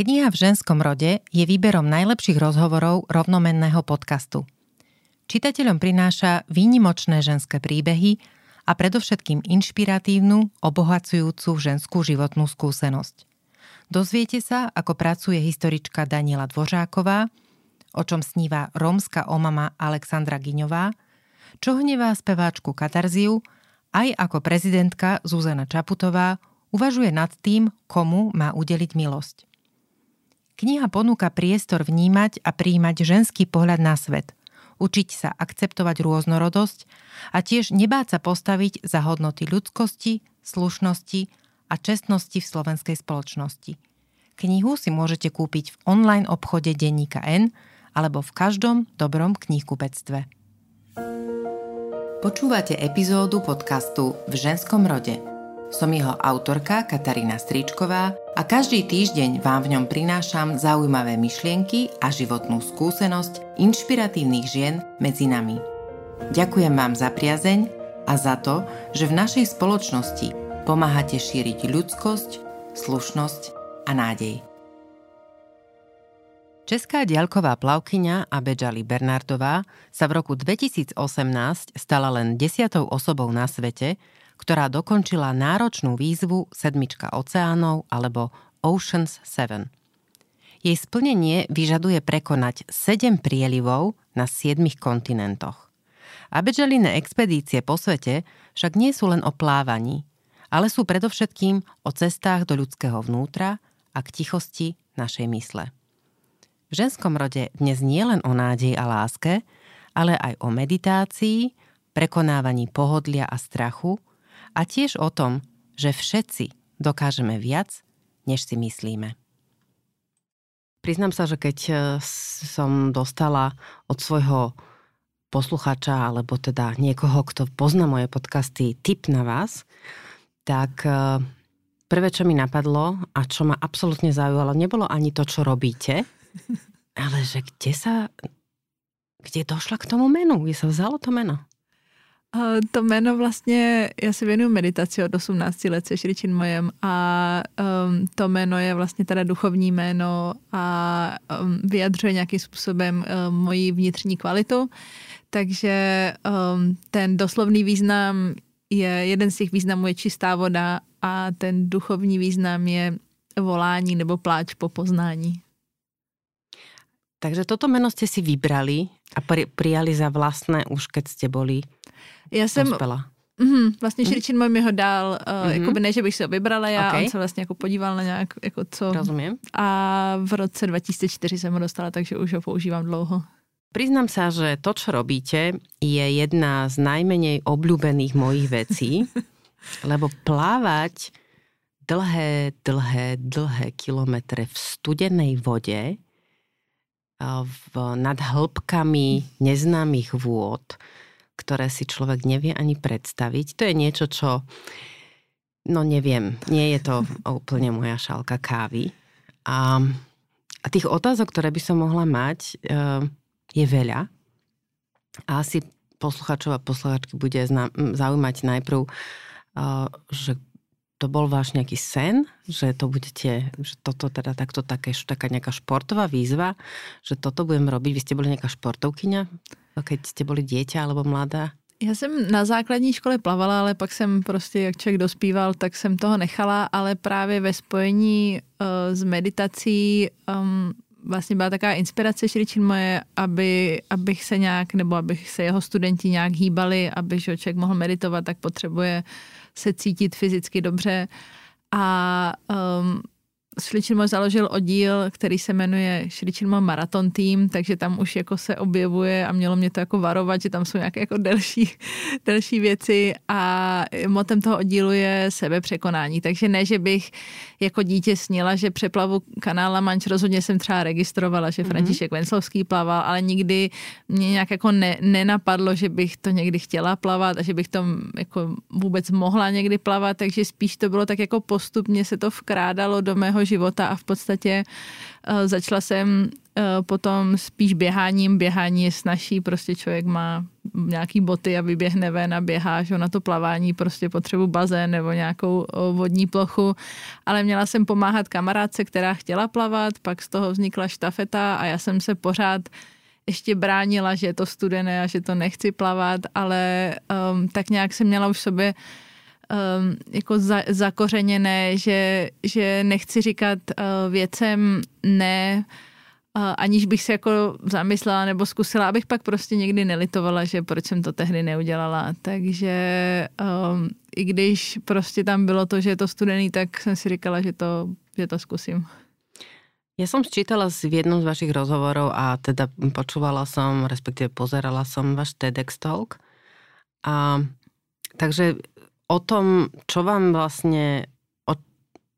Kniha v ženskom rode je výberom najlepších rozhovorov rovnomenného podcastu. Čitateľom prináša výnimočné ženské príbehy a predovšetkým inšpiratívnu, obohacujúcu ženskú životnú skúsenosť. Dozviete sa, ako pracuje historička Daniela Dvořáková, o čom sníva rómska omama Alexandra Giňová, čo hnevá speváčku Katarziu, aj ako prezidentka Zuzana Čaputová uvažuje nad tým, komu má udeliť milosť. Kniha ponúka priestor vnímať a príjmať ženský pohľad na svet, učiť sa akceptovať rôznorodosť a tiež nebáť sa postaviť za hodnoty ľudskosti, slušnosti a čestnosti v slovenskej spoločnosti. Knihu si môžete kúpiť v online obchode Denníka N alebo v každom dobrom knihkupectve. Počúvate epizódu podcastu V ženskom rode – som jeho autorka Katarína Stričková a každý týždeň vám v ňom prinášam zaujímavé myšlienky a životnú skúsenosť inšpiratívnych žien medzi nami. Ďakujem vám za priazeň a za to, že v našej spoločnosti pomáhate šíriť ľudskosť, slušnosť a nádej. Česká diaľková plavkyňa Abedžali Bernardová sa v roku 2018 stala len desiatou osobou na svete, ktorá dokončila náročnú výzvu Sedmička oceánov alebo Oceans 7. Jej splnenie vyžaduje prekonať 7 prielivov na 7 kontinentoch. Abedžaline expedície po svete však nie sú len o plávaní, ale sú predovšetkým o cestách do ľudského vnútra a k tichosti našej mysle. V ženskom rode dnes nie len o nádej a láske, ale aj o meditácii, prekonávaní pohodlia a strachu – a tiež o tom, že všetci dokážeme viac, než si myslíme. Priznám sa, že keď e, som dostala od svojho posluchača alebo teda niekoho, kto pozná moje podcasty, tip na vás, tak e, prvé, čo mi napadlo a čo ma absolútne zaujalo, nebolo ani to, čo robíte, ale že kde sa, kde došla k tomu menu, kde sa vzalo to meno? To jméno vlastně, já se věnuju meditaci od 18 let se Šričin mojem a um, to jméno je vlastně teda duchovní jméno a um, vyjadřuje nějakým způsobem um, moji vnitřní kvalitu. Takže um, ten doslovný význam je, jeden z těch významů je čistá voda a ten duchovní význam je volání nebo pláč po poznání. Takže toto meno ste si vybrali a pri, prijali za vlastné už keď ste boli já jsem, dospěla. Mm, vlastně Širčin můj mi ho dal, uh, mm-hmm. jako by ne, že bych si ho vybrala já, okay. on se vlastně jako podíval na nějak, jako co. Rozumím. A v roce 2004 jsem ho dostala, takže už ho používám dlouho. Priznám sa, že to, čo robíte, je jedna z najmenej obľúbených mojich vecí, lebo plávať dlhé, dlhé, dlhé kilometre v studenej vode v, nad hĺbkami neznámych vôd, ktoré si človek nevie ani predstaviť. To je niečo, čo, no neviem, nie je to úplne moja šálka kávy. A, a tých otázok, ktoré by som mohla mať, eh, je veľa. A asi posluchačov a posluchačky bude zaujímať najprv, eh, že to bol váš nejaký sen, že to budete, že toto teda takto také, taká nejaká športová výzva, že toto budem robiť. Vy ste boli nejaká športovkyňa? keď jste byli dieťa alebo mladá? Já jsem na základní škole plavala, ale pak jsem prostě, jak člověk dospíval, tak jsem toho nechala, ale právě ve spojení uh, s meditací um, vlastně byla taková inspirace Šričin moje, aby, abych se nějak, nebo abych se jeho studenti nějak hýbali, aby že člověk mohl meditovat, tak potřebuje se cítit fyzicky dobře. A um, Šličinmo založil oddíl, který se jmenuje Šličinmo Marathon Team, takže tam už jako se objevuje a mělo mě to jako varovat, že tam jsou nějaké jako delší, delší věci a motem toho oddílu je sebepřekonání. Takže ne, že bych jako dítě snila, že přeplavu kanála Manč, rozhodně jsem třeba registrovala, že mhm. František mm-hmm. Venclovský plaval, ale nikdy mě nějak jako ne, nenapadlo, že bych to někdy chtěla plavat a že bych to jako vůbec mohla někdy plavat, takže spíš to bylo tak jako postupně se to vkrádalo do mého života a v podstatě uh, začala jsem potom spíš běháním. Běhání je snažší, prostě člověk má nějaký boty a vyběhne ven a běhá, že na to plavání prostě potřebu bazén nebo nějakou vodní plochu. Ale měla jsem pomáhat kamarádce, která chtěla plavat, pak z toho vznikla štafeta a já jsem se pořád ještě bránila, že je to studené a že to nechci plavat, ale um, tak nějak jsem měla už v sobě um, jako za, zakořeněné, že, že nechci říkat uh, věcem ne, uh, aniž bych se jako zamyslela nebo zkusila, abych pak prostě někdy nelitovala, že proč jsem to tehdy neudělala. Takže um, i když prostě tam bylo to, že je to studený, tak jsem si říkala, že to, že to zkusím. Ja som sčítala v jednom z vašich rozhovorov a teda počúvala som, respektíve pozerala som váš TEDx Talk. A, takže o tom, čo vám vlastne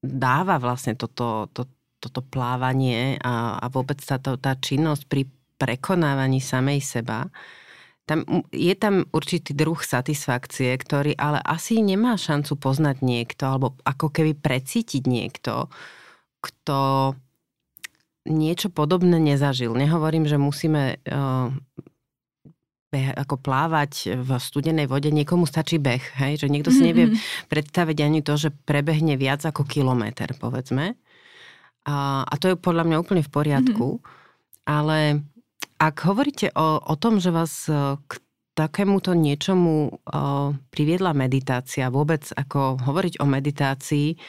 dáva vlastne toto, to, toto plávanie a, a vôbec táto, tá činnosť pri prekonávaní samej seba, tam, je tam určitý druh satisfakcie, ktorý ale asi nemá šancu poznať niekto, alebo ako keby precítiť niekto, kto niečo podobné nezažil. Nehovorím, že musíme uh, ako plávať v studenej vode, niekomu stačí beh, hej? že niekto si nevie mm-hmm. predstaviť ani to, že prebehne viac ako kilometr, povedzme. A, a to je podľa mňa úplne v poriadku. Mm-hmm. Ale ak hovoríte o, o tom, že vás e, k takémuto niečomu uh, priviedla meditácia, vôbec ako hovoriť o meditácii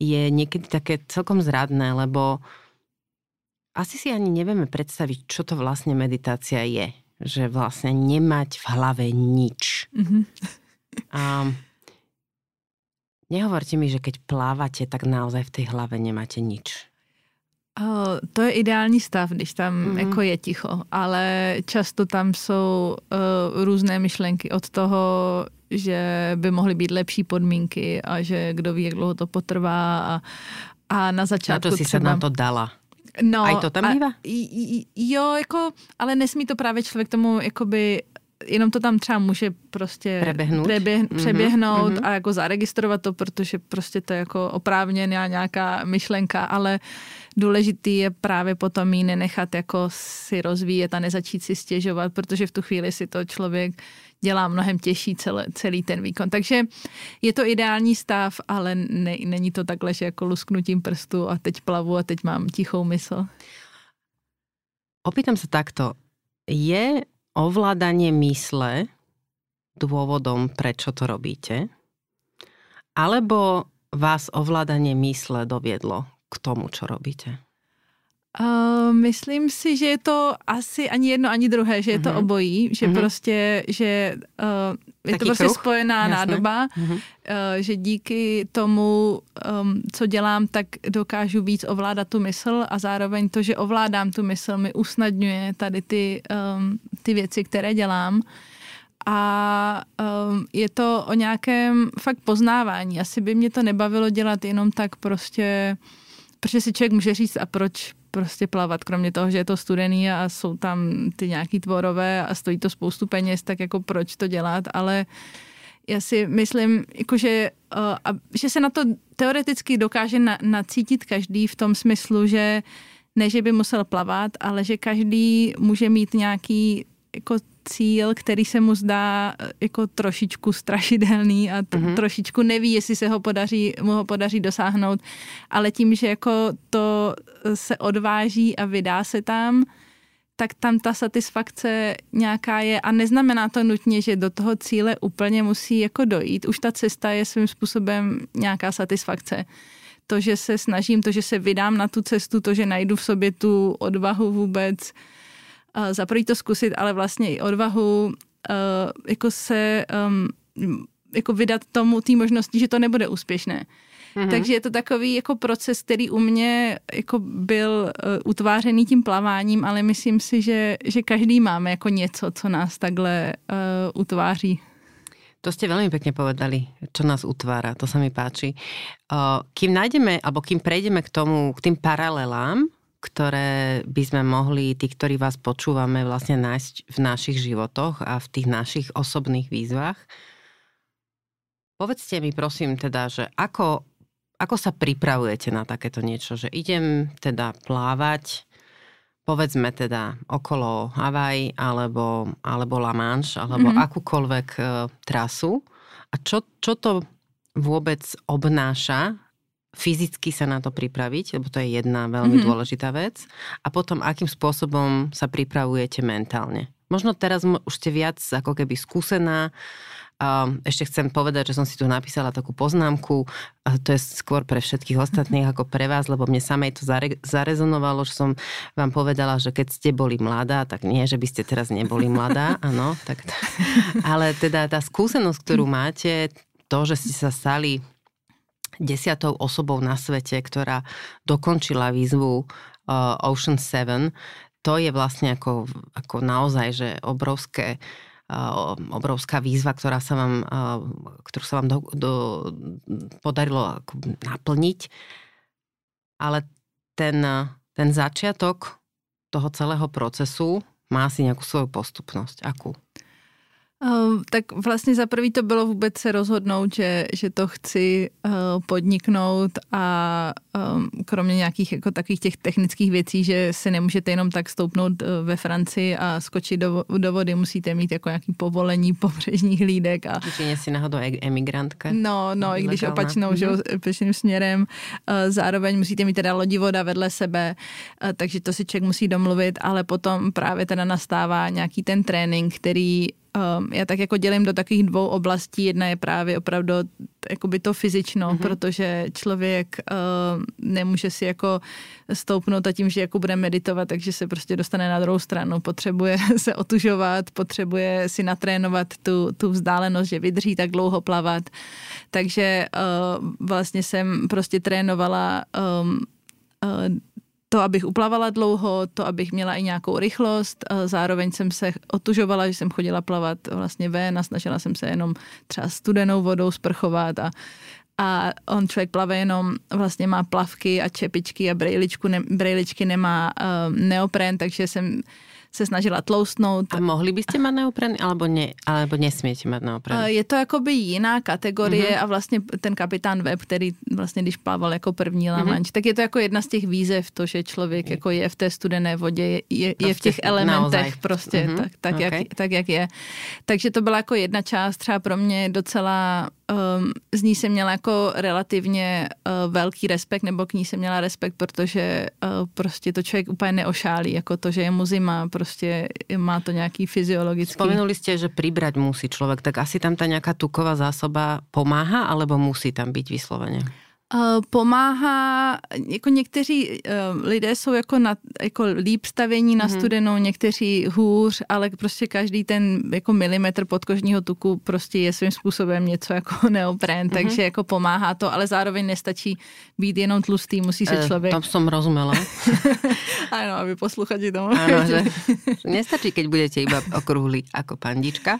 je niekedy také celkom zradné, lebo asi si ani nevieme predstaviť, čo to vlastne meditácia je. Že vlastne nemať v hlave nič. Mm-hmm. A nehovorte mi, že keď plávate, tak naozaj v tej hlave nemáte nič. To je ideální stav, když tam mm-hmm. jako je ticho, ale často tam jsou uh, různé myšlenky od toho, že by mohly být lepší podmínky a že kdo ví, jak dlouho to potrvá a, a na začátku Na to si třeba... se na to dala. No, a i to tam bývá? Jo, jako, ale nesmí to právě člověk tomu jakoby jenom to tam třeba může prostě preběhnout, preběh, mm-hmm, přeběhnout mm-hmm. a jako zaregistrovat to, protože prostě to je jako oprávněná nějaká myšlenka, ale důležitý je právě potom jí nenechat jako si rozvíjet a nezačít si stěžovat, protože v tu chvíli si to člověk dělá mnohem těžší celý, celý ten výkon. Takže je to ideální stav, ale ne, není to takhle, že jako lusknutím prstu a teď plavu a teď mám tichou mysl. Opýtam sa takto. Je ovládanie mysle dôvodom, prečo to robíte? Alebo vás ovládanie mysle doviedlo k tomu, čo robíte? Uh, myslím si, že je to asi ani jedno, ani druhé, že je to mm-hmm. obojí, že mm-hmm. prostě, že uh, je Taký to prostě kruh? spojená Jasné. nádoba, mm-hmm. uh, že díky tomu, um, co dělám, tak dokážu víc ovládat tu mysl a zároveň to, že ovládám tu mysl, mi usnadňuje tady ty, um, ty věci, které dělám. A um, je to o nějakém fakt poznávání. Asi by mě to nebavilo dělat jenom tak prostě, protože si člověk může říct, a proč prostě plavat, kromě toho, že je to studený a jsou tam ty nějaký tvorové a stojí to spoustu peněz, tak jako proč to dělat, ale já si myslím, jako že, uh, že se na to teoreticky dokáže na, nacítit každý v tom smyslu, že ne, že by musel plavat, ale že každý může mít nějaký jako cíl, který se mu zdá eh, jako trošičku strašidelný a t- mm-hmm. trošičku neví, jestli se ho podaří, mu ho podaří dosáhnout, ale tím, že jako to eh, se odváží a vydá se tam, tak tam ta satisfakce nějaká je a neznamená to nutně, že do toho cíle úplně musí jako dojít. Už ta cesta je svým způsobem nějaká satisfakce. To, že se snažím, to, že se vydám na tu cestu, to, že najdu v sobě tu odvahu vůbec za prvý to zkusit, ale vlastně i odvahu uh, jako se um, jako vydat tomu té možnosti, že to nebude úspěšné. Mm-hmm. Takže je to takový jako proces, který u mě jako byl uh, utvářený tím plaváním, ale myslím si, že, že každý máme jako něco, co nás takhle uh, utváří. To ste veľmi pekne povedali, čo nás utvára, to sa mi páči. Kým nájdeme, alebo kým prejdeme k tomu, k tým paralelám, ktoré by sme mohli, tí, ktorí vás počúvame, vlastne nájsť v našich životoch a v tých našich osobných výzvach. Povedzte mi prosím teda, že ako, ako sa pripravujete na takéto niečo, že idem teda plávať, povedzme teda okolo Havaj alebo, alebo La Manche, alebo mm-hmm. akúkoľvek uh, trasu. A čo, čo to vôbec obnáša fyzicky sa na to pripraviť, lebo to je jedna veľmi mm-hmm. dôležitá vec. A potom, akým spôsobom sa pripravujete mentálne. Možno teraz už ste viac ako keby skúsená. Ešte chcem povedať, že som si tu napísala takú poznámku. A to je skôr pre všetkých ostatných ako pre vás, lebo mne samej to zare- zarezonovalo, že som vám povedala, že keď ste boli mladá, tak nie, že by ste teraz neboli mladá, áno. Tak, ale teda tá skúsenosť, ktorú máte, to, že ste sa stali desiatou osobou na svete, ktorá dokončila výzvu uh, Ocean 7, to je vlastne ako, ako naozaj, že obrovské uh, obrovská výzva, ktorá sa vám, uh, ktorú sa vám do, do, podarilo naplniť. Ale ten, ten začiatok toho celého procesu má asi nejakú svoju postupnosť. Akú? Uh, tak vlastně za prvý to bylo vůbec se rozhodnout, že, že to chci uh, podniknout a um, kromě nějakých jako takových těch technických věcí, že se nemůžete jenom tak stoupnout uh, ve Francii a skočit do, do vody, musíte mít jako nějaký povolení pobřežních hlídek. A... Určitě si náhodou e- emigrantka. No, no, i když opačnou, že mhm. opačným směrem. Uh, zároveň musíte mít teda lodivoda vedle sebe, uh, takže to si člověk musí domluvit, ale potom právě teda nastává nějaký ten trénink, který um, já tak jako dělím do takových dvou oblastí. Jedna je právě opravdu jakoby to fyzično, mm-hmm. protože člověk uh, nemůže si jako stoupnout a tím, že jako bude meditovat, takže se prostě dostane na druhou stranu. Potřebuje se otužovat, potřebuje si natrénovat tu, tu vzdálenost, že vydrží tak dlouho plavat. Takže uh, vlastně jsem prostě trénovala um, to, abych uplavala dlouho, to, abych měla i nějakou rychlost. Zároveň jsem se otužovala, že jsem chodila plavat vlastně ven a snažila jsem se jenom třeba studenou vodou sprchovat a, a on člověk plave jenom, vlastně má plavky a čepičky a brejličku, ne, brejličky nemá um, neopren, takže jsem se snažila tloustnout. A mohli byste mít neopren, alebo, ne, alebo nesměte mít neopren? Je to jakoby jiná kategorie mm-hmm. a vlastně ten kapitán Web, který vlastně když plával jako první mm-hmm. tak je to jako jedna z těch výzev, to, že člověk jako je v té studené vodě, je, je, prostě je v těch elementech naozaj. prostě, mm-hmm. tak, tak, okay. jak, tak jak je. Takže to byla jako jedna část třeba pro mě docela um, z ní jsem měla jako relativně uh, velký respekt, nebo k ní jsem měla respekt, protože uh, prostě to člověk úplně neošálí, jako to, že je mu zima, prostě má to nějaký fyziologický... Spomenuli jste, že přibrať musí člověk, tak asi tam ta nějaká tuková zásoba pomáhá, alebo musí tam být vysloveně? Eh, pomáhá, jako někteří uh, lidé jsou jako, na, jako líp stavění na mm-hmm. studenou, někteří hůř, ale prostě každý ten jako milimetr podkožního tuku prostě je svým způsobem něco jako neopren, mm-hmm. takže jako pomáhá to, ale zároveň nestačí být jenom tlustý, musí se eh, člověk... Uh, to jsem rozuměla. ano, aby posluchači tomu... Ano, že nestačí, keď budete iba okrúhli ako pandička.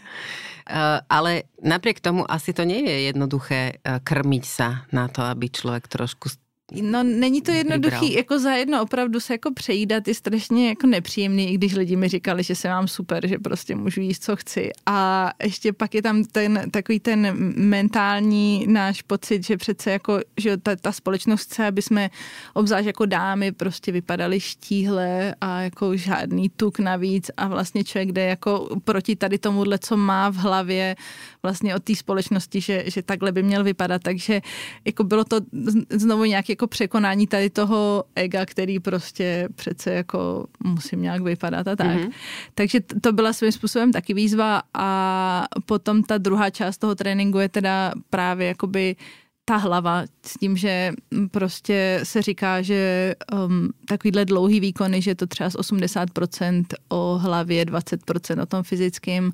Eh, ale napriek tomu asi to nie je jednoduché eh, krmiť sa na to, aby člověk trošku No není to jednoduchý, jako za jedno opravdu se jako přejídat je strašně jako nepříjemný, i když lidi mi říkali, že se mám super, že prostě můžu jíst, co chci. A ještě pak je tam ten takový ten mentální náš pocit, že přece jako, že ta, ta společnost chce, aby jsme obzvlášť jako dámy prostě vypadali štíhle a jako žádný tuk navíc a vlastně člověk jde jako proti tady tomuhle, co má v hlavě vlastně od té společnosti, že, že takhle by měl vypadat. Takže jako bylo to znovu nějaký jako překonání tady toho ega, který prostě přece jako musím nějak vypadat a tak. Mm-hmm. Takže to byla svým způsobem taky výzva a potom ta druhá část toho tréninku je teda právě jakoby ta hlava s tím, že prostě se říká, že um, takovýhle dlouhý výkony, že to třeba z 80% o hlavě, 20% o tom fyzickém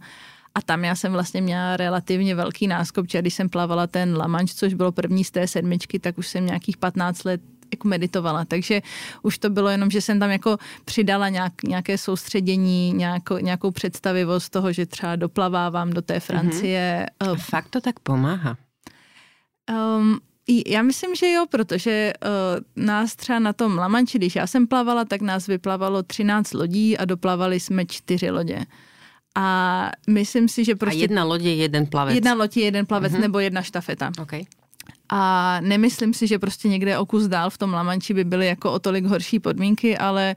a tam já jsem vlastně měla relativně velký náskok, že když jsem plavala ten Lamanč, což bylo první z té sedmičky, tak už jsem nějakých 15 let jako meditovala, takže už to bylo jenom, že jsem tam jako přidala nějak, nějaké soustředění, nějakou, nějakou představivost toho, že třeba doplavávám do té Francie. Mm-hmm. Fakt to tak pomáhá? Um, já myslím, že jo, protože uh, nás třeba na tom Lamanči, když já jsem plavala, tak nás vyplavalo 13 lodí a doplavali jsme čtyři lodě. A myslím si, že prostě... A jedna loď je jeden plavec. Jedna loď je jeden plavec uh-huh. nebo jedna štafeta. Okay. A nemyslím si, že prostě někde o kus dál v tom Lamanči by byly jako o tolik horší podmínky, ale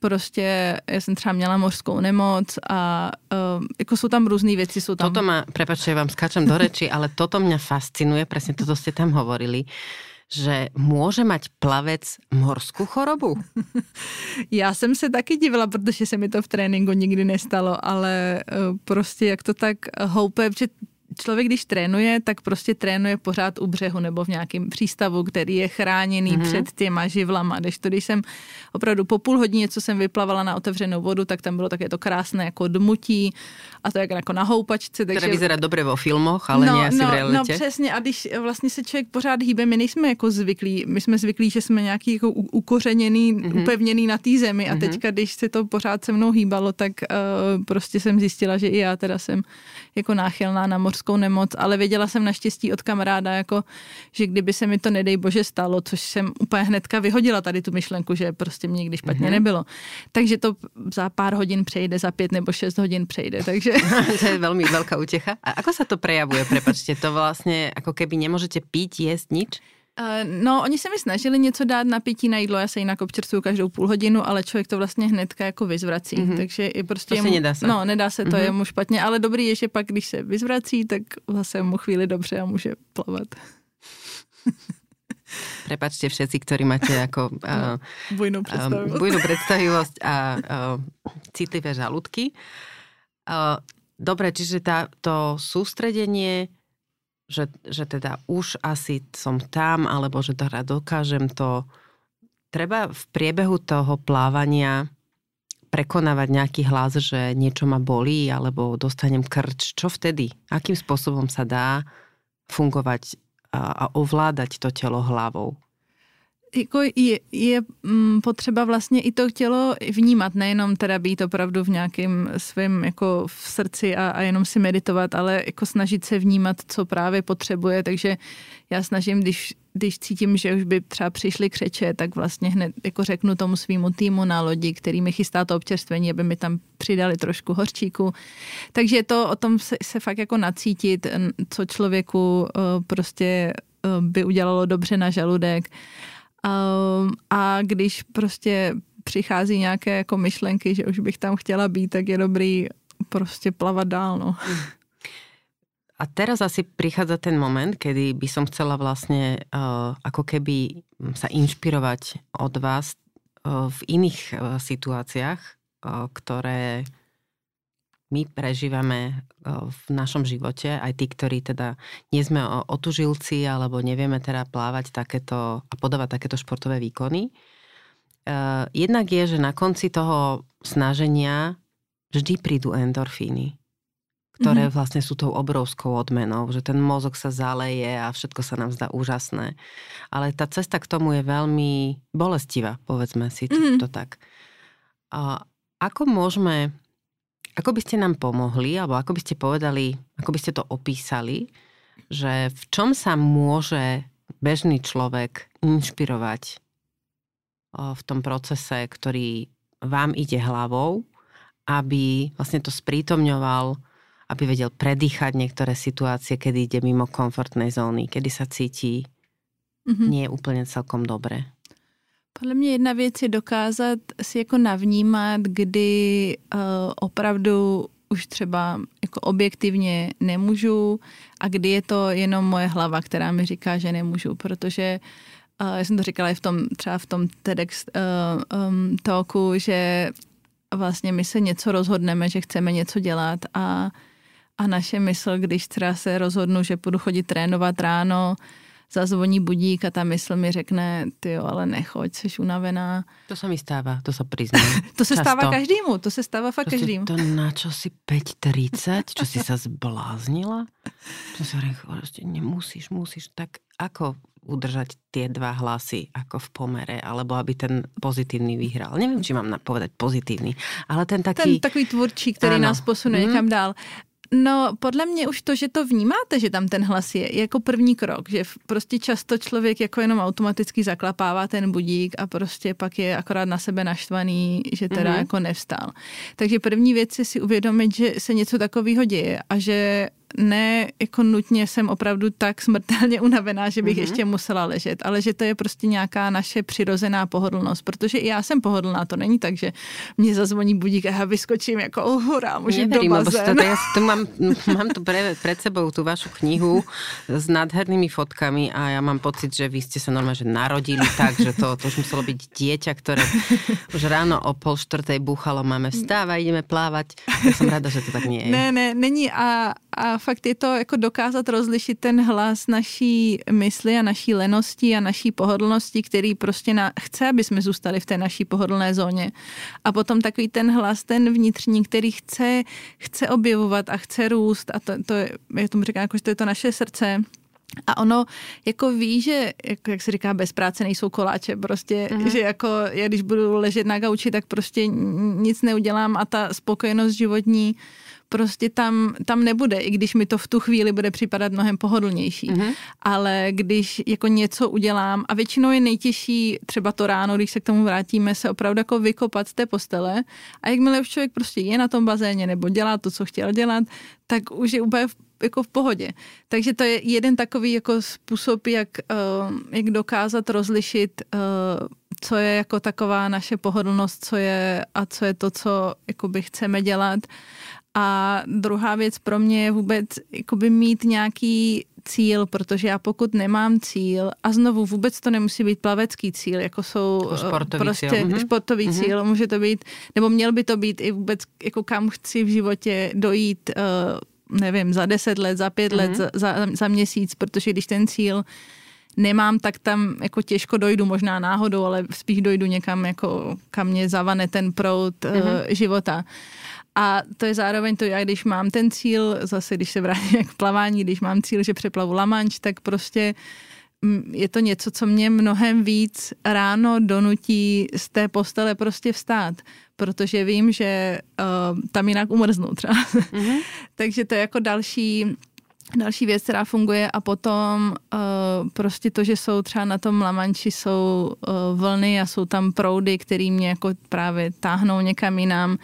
prostě já jsem třeba měla mořskou nemoc a uh, jako jsou tam různé věci. Jsou tam... Toto má, prepačte, vám skáčem do reči, ale toto mě fascinuje, přesně toto jste tam hovorili že může mať plavec morskou chorobu? Já jsem se taky divila, protože se mi to v tréninku nikdy nestalo, ale eh, prostě jak to tak houpe, protože člověk, když trénuje, tak prostě trénuje pořád u břehu nebo v nějakém přístavu, který je chráněný mm-hmm. před těma živlama. Když to, když jsem opravdu po půl hodině, co jsem vyplavala na otevřenou vodu, tak tam bylo také to krásné jako dmutí a to jako na houpačce. Takže... Které vyzerá dobře vo filmoch, ale no, ne asi no, v realitě. No přesně a když vlastně se člověk pořád hýbe, my nejsme jako zvyklí, my jsme zvyklí, že jsme nějaký jako ukořeněný, mm-hmm. upevněný na té zemi a mm-hmm. teďka, když se to pořád se mnou hýbalo, tak uh, prostě jsem zjistila, že i já teda jsem jako náchylná na mořskou nemoc, ale věděla jsem naštěstí od kamaráda, jako, že kdyby se mi to nedej bože stalo, což jsem úplně hnedka vyhodila tady tu myšlenku, že prostě mě nikdy špatně mm-hmm. nebylo. Takže to za pár hodin přejde, za pět nebo šest hodin přejde. Takže... to je velmi velká útěcha. A ako se to prejavuje? Prepačte, to vlastně, jako keby nemůžete pít, jíst nič? Uh, no, oni se mi snažili něco dát na pití na jídlo, já se jinak občerstvuju každou půl hodinu, ale člověk to vlastně hnedka jako vyzvrací, mm-hmm. takže i prostě to jemu, nedá se. No, nedá se to, mm-hmm. je mu špatně, ale dobrý je, že pak, když se vyzvrací, tak zase mu chvíli dobře a může plavat. Prepačte všetci, ktorí máte ako uh, bujnú predstavivosť, uh, bujnú predstavivosť a uh, citlivé žalúdky. Uh, dobre, čiže tá, to sústredenie že, že teda už asi som tam, alebo že teda dokážem to. Treba v priebehu toho plávania prekonávať nejaký hlas, že niečo ma bolí, alebo dostanem krč. Čo vtedy? Akým spôsobom sa dá fungovať a, a ovládať to telo hlavou? Jako je, je mm, potřeba vlastně i to tělo vnímat, nejenom teda být opravdu v nějakém svém jako v srdci a, a jenom si meditovat, ale jako snažit se vnímat, co právě potřebuje, takže já snažím, když, když cítím, že už by třeba přišli křeče, tak vlastně hned jako řeknu tomu svýmu týmu na lodi, který mi chystá to občerstvení, aby mi tam přidali trošku horčíku. Takže to o tom se, se fakt jako nacítit, co člověku uh, prostě uh, by udělalo dobře na žaludek Um, a když prostě přichází nějaké jako myšlenky, že už bych tam chtěla být, tak je dobrý prostě plavat dál. No. A teraz asi prichádza ten moment, kedy by som chcela vlastne uh, ako keby sa inšpirovať od vás uh, v iných uh, situáciách, uh, ktoré my prežívame eh, v našom živote, aj tí, ktorí teda nie sme otužilci alebo nevieme teda plávať takéto a podávať takéto športové výkony. Eh, jednak je, že na konci toho snaženia vždy prídu endorfíny, ktoré mm-hmm. vlastne sú tou obrovskou odmenou, že ten mozog sa zaleje a všetko sa nám zdá úžasné. Ale tá cesta k tomu je veľmi bolestivá, povedzme si mm-hmm. to tak. A ako môžeme ako by ste nám pomohli, alebo ako by ste povedali, ako by ste to opísali, že v čom sa môže bežný človek inšpirovať v tom procese, ktorý vám ide hlavou, aby vlastne to sprítomňoval, aby vedel predýchať niektoré situácie, kedy ide mimo komfortnej zóny, kedy sa cíti mm-hmm. nie úplne celkom dobre. Podle mě jedna věc je dokázat si jako navnímat, kdy uh, opravdu už třeba jako objektivně nemůžu a kdy je to jenom moje hlava, která mi říká, že nemůžu, protože uh, já jsem to říkala i v tom, třeba v tom TEDx uh, um, talku, že vlastně my se něco rozhodneme, že chceme něco dělat a, a naše mysl, když třeba se rozhodnu, že budu chodit trénovat ráno, zazvoní budík a ta mysl mi řekne, ty jo, ale nechoď, jsi unavená. To se mi stává, to se přiznám. to se Často. stává každému, to se stává fakt to každému. To na čo si 5.30, čo si sa zbláznila? To si hovorím, prostě nemusíš, musíš, tak ako udržať tie dva hlasy ako v pomere, alebo aby ten pozitívny vyhral. Neviem, či mám povedať pozitívny, ale ten taký... Ten takový tvůrčí, který ano. nás posune mm. někam dál. No, podle mě už to, že to vnímáte, že tam ten hlas je, je jako první krok, že prostě často člověk jako jenom automaticky zaklapává ten budík a prostě pak je akorát na sebe naštvaný, že teda mm-hmm. jako nevstal. Takže první věc je si uvědomit, že se něco takového děje a že ne jako nutně jsem opravdu tak smrtelně unavená, že bych mm-hmm. ještě musela ležet, ale že to je prostě nějaká naše přirozená pohodlnost, protože i já jsem pohodlná, to není tak, že mě zazvoní budík a já vyskočím jako oh, hurá, můžu Neverím, do bazénu. Ja tu mám, mám tu pre, pred sebou tú vašu knihu s nádhernými fotkami a ja mám pocit, že vy ste sa normálne že narodili tak, že to, to už muselo byť dieťa, ktoré už ráno o pol štvrtej búchalo, máme vstáva, ideme plávať. Ja som rada, že to tak nie je. Ne, ne, není a, a fakt je to jako dokázat rozlišit ten hlas naší mysli a naší lenosti a naší pohodlnosti, který prostě na, chce, aby jsme zůstali v té naší pohodlné zóně. A potom takový ten hlas, ten vnitřní, který chce, chce objevovat a chce růst a to, to je, tomu říkám, jako, že to je to naše srdce, a ono jako ví, že, jako, jak se říká, bez práce nejsou koláče, prostě, mm. že jako já když budu ležet na gauči, tak prostě nic neudělám a ta spokojenost životní prostě tam, tam nebude, i když mi to v tu chvíli bude připadat mnohem pohodlnější. Mm-hmm. Ale když jako něco udělám a většinou je nejtěžší třeba to ráno, když se k tomu vrátíme, se opravdu jako vykopat z té postele a jakmile už člověk prostě je na tom bazéně nebo dělá to, co chtěl dělat, tak už je úplně v, jako v pohodě. Takže to je jeden takový jako způsob, jak, uh, jak dokázat rozlišit uh, co je jako taková naše pohodlnost, co je a co je to, co jakoby chceme dělat. A druhá věc pro mě je vůbec jakoby mít nějaký cíl, protože já pokud nemám cíl, a znovu vůbec to nemusí být plavecký cíl, jako jsou jako sportový prostě cíl. Mhm. sportový mm-hmm. cíl, může to být, nebo měl by to být i vůbec, jako kam chci v životě dojít, uh, nevím, za deset let, za pět mm-hmm. let, za, za, za měsíc, protože když ten cíl nemám, tak tam jako těžko dojdu, možná náhodou, ale spíš dojdu někam, jako kam mě zavane ten proud mm-hmm. uh, života. A to je zároveň to, já když mám ten cíl, zase když se vrátím k plavání, když mám cíl, že přeplavu La Manche, tak prostě mm, je to něco, co mě mnohem víc ráno donutí z té postele prostě vstát, protože vím, že uh, tam jinak umrznu třeba. Mm-hmm. Takže to je jako další další věc, která funguje a potom uh, prostě to, že jsou třeba na tom Lamanči jsou uh, vlny a jsou tam proudy, které mě jako právě táhnou někam jinam,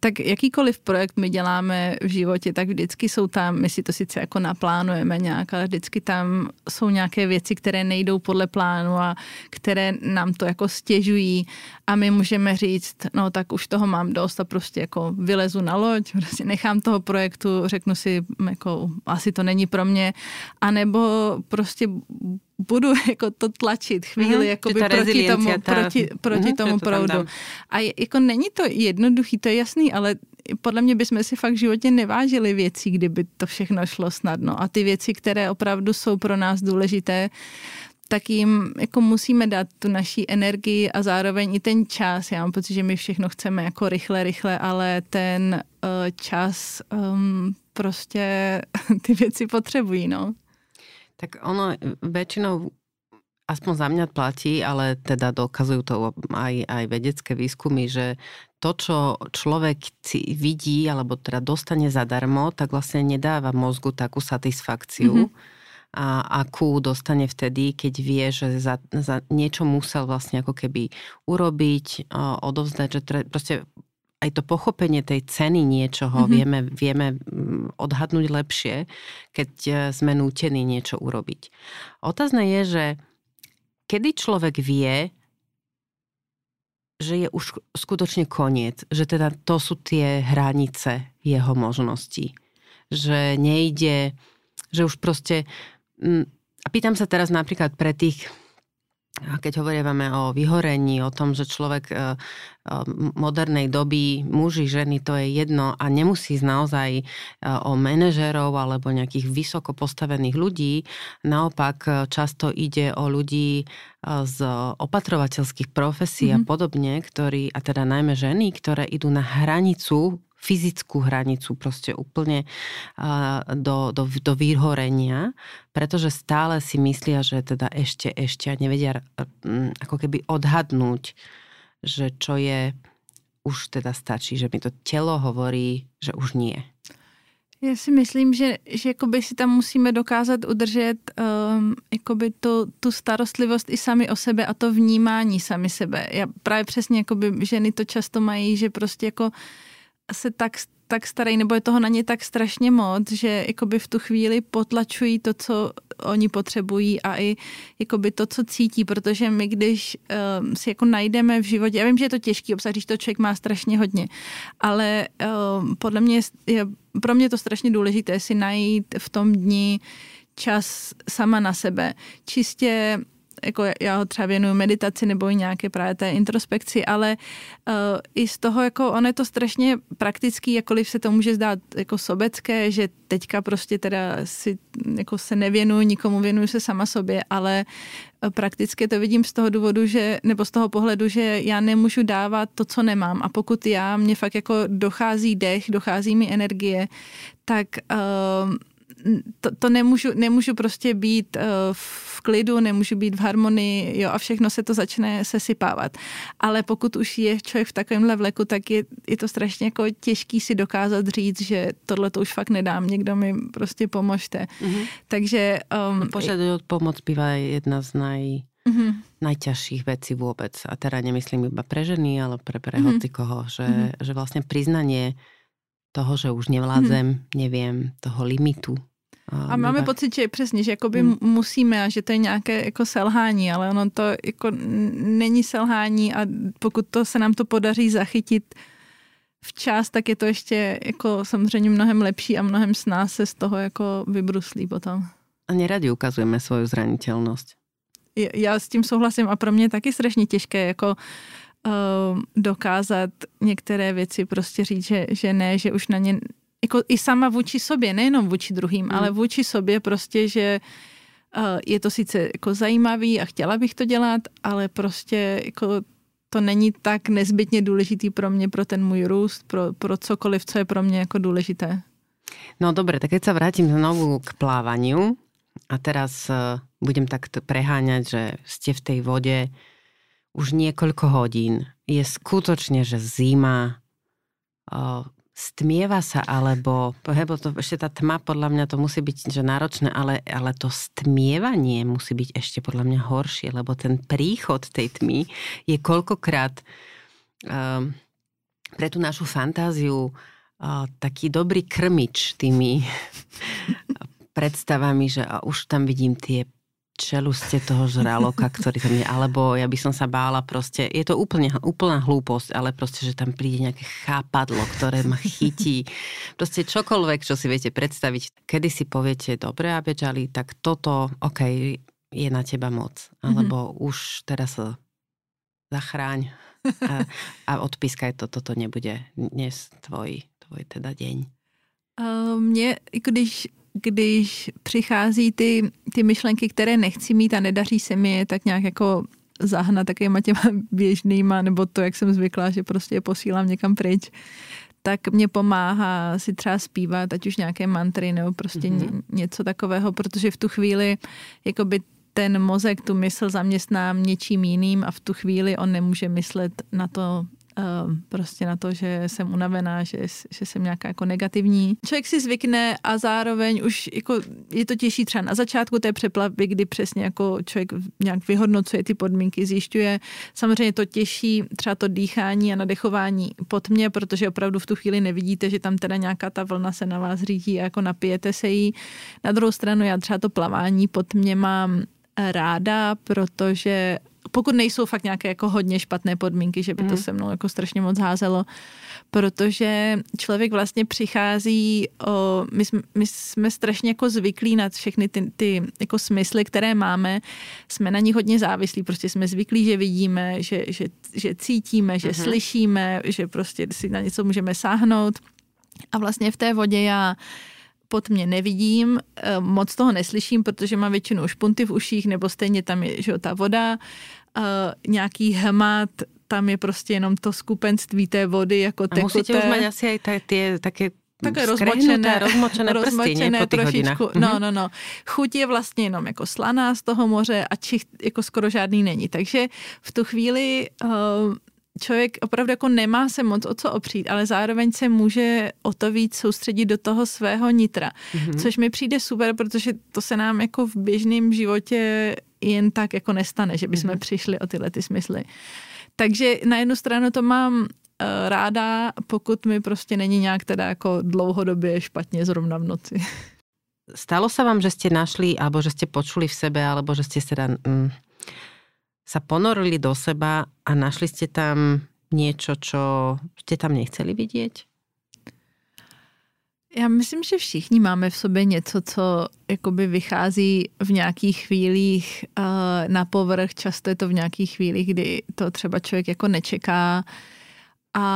tak jakýkoliv projekt my děláme v životě, tak vždycky jsou tam, my si to sice jako naplánujeme nějak, ale vždycky tam jsou nějaké věci, které nejdou podle plánu a které nám to jako stěžují. A my můžeme říct, no tak už toho mám dost a prostě jako vylezu na loď, prostě nechám toho projektu, řeknu si, jako asi to není pro mě, anebo prostě budu jako to tlačit chvíli mm-hmm, jako by proti tomu, ta... proti, proti mm-hmm, tomu to proudu. A jako není to jednoduchý, to je jasný, ale podle mě bychom si fakt v životě nevážili věcí, kdyby to všechno šlo snadno. A ty věci, které opravdu jsou pro nás důležité, tak jim jako musíme dát tu naší energii a zároveň i ten čas. Já mám pocit, že my všechno chceme jako rychle, rychle, ale ten uh, čas um, prostě ty věci potřebují, no. Tak ono väčšinou aspoň za mňa platí, ale teda dokazujú to aj, aj vedecké výskumy, že to, čo človek vidí alebo teda dostane zadarmo, tak vlastne nedáva mozgu takú satisfakciu, mm-hmm. a akú dostane vtedy, keď vie, že za, za niečo musel vlastne ako keby urobiť, odovzdať, že tre, proste aj to pochopenie tej ceny niečoho mm-hmm. vieme, vieme mm, odhadnúť lepšie, keď e, sme nútení niečo urobiť. Otázne je, že kedy človek vie, že je už skutočne koniec, že teda to sú tie hranice jeho možností. Že nejde, že už proste... Mm, a pýtam sa teraz napríklad pre tých keď hovoríme o vyhorení, o tom, že človek e, e, modernej doby, muži, ženy, to je jedno a nemusí ísť naozaj e, o manažerov alebo nejakých vysoko postavených ľudí. Naopak často ide o ľudí z opatrovateľských profesí mm-hmm. a mhm. podobne, ktorí, a teda najmä ženy, ktoré idú na hranicu fyzickú hranicu proste úplne do, do, do vyhorenia, pretože stále si myslia, že teda ešte, ešte a nevedia ako keby odhadnúť, že čo je, už teda stačí, že mi to telo hovorí, že už nie. Já si myslím, že, že jakoby si tam musíme dokázat udržet um, jakoby tu, tu starostlivost i sami o sebe a to vnímání sami sebe. Já právě přesně jakoby ženy to často mají, že prostě jako se tak tak starý, nebo je toho na ně tak strašně moc, že jakoby v tu chvíli potlačují to, co oni potřebují a i jakoby to, co cítí, protože my, když um, si jako najdeme v životě, já vím, že je to těžký obsah, když to člověk má strašně hodně, ale um, podle mě je, pro mě to strašně důležité si najít v tom dni čas sama na sebe. Čistě jako já ho třeba věnuju meditaci nebo i nějaké právě té introspekci, ale uh, i z toho, jako on je to strašně praktický, jakkoliv se to může zdát jako sobecké, že teďka prostě teda si jako se nevěnuju nikomu, věnuju se sama sobě, ale eh, prakticky to vidím z toho důvodu, že, nebo z toho pohledu, že já nemůžu dávat to, co nemám. A pokud já, mě fakt jako dochází dech, dochází mi energie, tak uh, to, to nemůžu, nemůžu prostě být uh, v klidu, nemůžu být v harmonii, jo, a všechno se to začne sesypávat. Ale pokud už je člověk v takovémhle vleku, tak je, je to strašně jako těžký si dokázat říct, že tohle to už fakt nedám, někdo mi prostě pomožte. Mm-hmm. Takže... Um, Požadovat pomoc bývá jedna z naj... Mm-hmm. najťažších vecí vôbec. A teda nemyslím iba pre ženy, ale pre, pre mm-hmm. koho. Že, mm-hmm. že vlastne priznanie toho, že už nevládzem, mm-hmm. neviem, toho limitu, a máme pocit, že přesně, že jakoby hmm. musíme a že to je nějaké jako selhání, ale ono to jako není selhání a pokud to se nám to podaří zachytit včas, tak je to ještě jako samozřejmě mnohem lepší a mnohem s nás se z toho jako vybruslí potom. A neradi ukazujeme svoju zranitelnost. Já s tím souhlasím a pro mě je taky strašně těžké jako uh, dokázat některé věci prostě říct, že, že ne, že už na ně jako i sama vůči sobě, nejenom vůči druhým, mm. ale vůči sobě prostě, že uh, je to sice jako zajímavý a chtěla bych to dělat, ale prostě jako to není tak nezbytně důležitý pro mě, pro ten můj růst, pro, pro cokoliv, co je pro mě jako důležité. No dobre, tak keď sa vrátim znovu k plávaniu a teraz uh, budem tak preháňať, že ste v tej vode už niekoľko hodín. Je skutočne, že zima, uh, stmieva sa, alebo, lebo to ešte tá tma, podľa mňa to musí byť že náročné, ale, ale to stmievanie musí byť ešte podľa mňa horšie, lebo ten príchod tej tmy je koľkokrát um, pre tú našu fantáziu uh, taký dobrý krmič tými predstavami, že už tam vidím tie čeluste toho žraloka, ktorý tam je, alebo ja by som sa bála proste, je to úplne, úplná hlúposť, ale proste, že tam príde nejaké chápadlo, ktoré ma chytí. Proste čokoľvek, čo si viete predstaviť, kedy si poviete, dobre, Abedžali, tak toto, OK, je na teba moc. Alebo mm-hmm. už teraz zachráň a, a odpískaj to, toto nebude dnes tvoj, tvoj teda deň. Mně, když když přichází ty, ty myšlenky, které nechci mít a nedaří se mi je tak nějak jako zahnat takýma těma běžnýma, nebo to, jak jsem zvykla, že prostě je posílám někam pryč, tak mě pomáhá si třeba zpívat, ať už nějaké mantry nebo prostě mm-hmm. něco takového, protože v tu chvíli jakoby ten mozek tu mysl zaměstná něčím jiným a v tu chvíli on nemůže myslet na to, prostě na to, že jsem unavená, že, že jsem nějaká jako negativní. Člověk si zvykne a zároveň už jako je to těžší třeba na začátku té přeplavy, kdy přesně jako člověk nějak vyhodnocuje ty podmínky, zjišťuje. Samozřejmě to těžší třeba to dýchání a nadechování pod mě, protože opravdu v tu chvíli nevidíte, že tam teda nějaká ta vlna se na vás řídí a jako napijete se jí. Na druhou stranu já třeba to plavání pod mě mám ráda, protože pokud nejsou fakt nějaké jako hodně špatné podmínky, že by to mm. se mnou jako strašně moc házelo, protože člověk vlastně přichází, o, my, jsme, my jsme strašně jako zvyklí na všechny ty, ty jako smysly, které máme, jsme na nich hodně závislí, prostě jsme zvyklí, že vidíme, že, že, že cítíme, že mm-hmm. slyšíme, že prostě si na něco můžeme sáhnout a vlastně v té vodě já pod mě nevidím, eh, moc toho neslyším, protože mám většinou špunty v uších, nebo stejně tam je že ta voda, uh, nějaký hmat, tam je prostě jenom to skupenství té vody jako tekuté. A musíte už mať asi aj tie také také rozmočené, rozmočené, prsty, rozmočené po trošičku. Hodinách. No, mhm. no, no. Chuť je vlastně jenom jako slaná z toho moře a čich jako skoro žádný není. Takže v tu chvíli uh, člověk opravdu jako nemá se moc o co opřít, ale zároveň se může o to víc soustředit do toho svého nitra, mm-hmm. což mi přijde super, protože to se nám jako v běžném životě jen tak jako nestane, že bychom mm-hmm. přišli o tyhle ty smysly. Takže na jednu stranu to mám ráda, pokud mi prostě není nějak teda jako dlouhodobě špatně zrovna v noci. Stalo sa vám, že ste našli, alebo že ste počuli v sebe, alebo že ste teda mm, sa ponorili do seba a našli ste tam niečo, čo ste tam nechceli vidieť? Já myslím, že všichni máme v sobě něco, co jakoby vychází v nějakých chvílích uh, na povrch. Často je to v nějakých chvílích, kdy to třeba člověk jako nečeká. A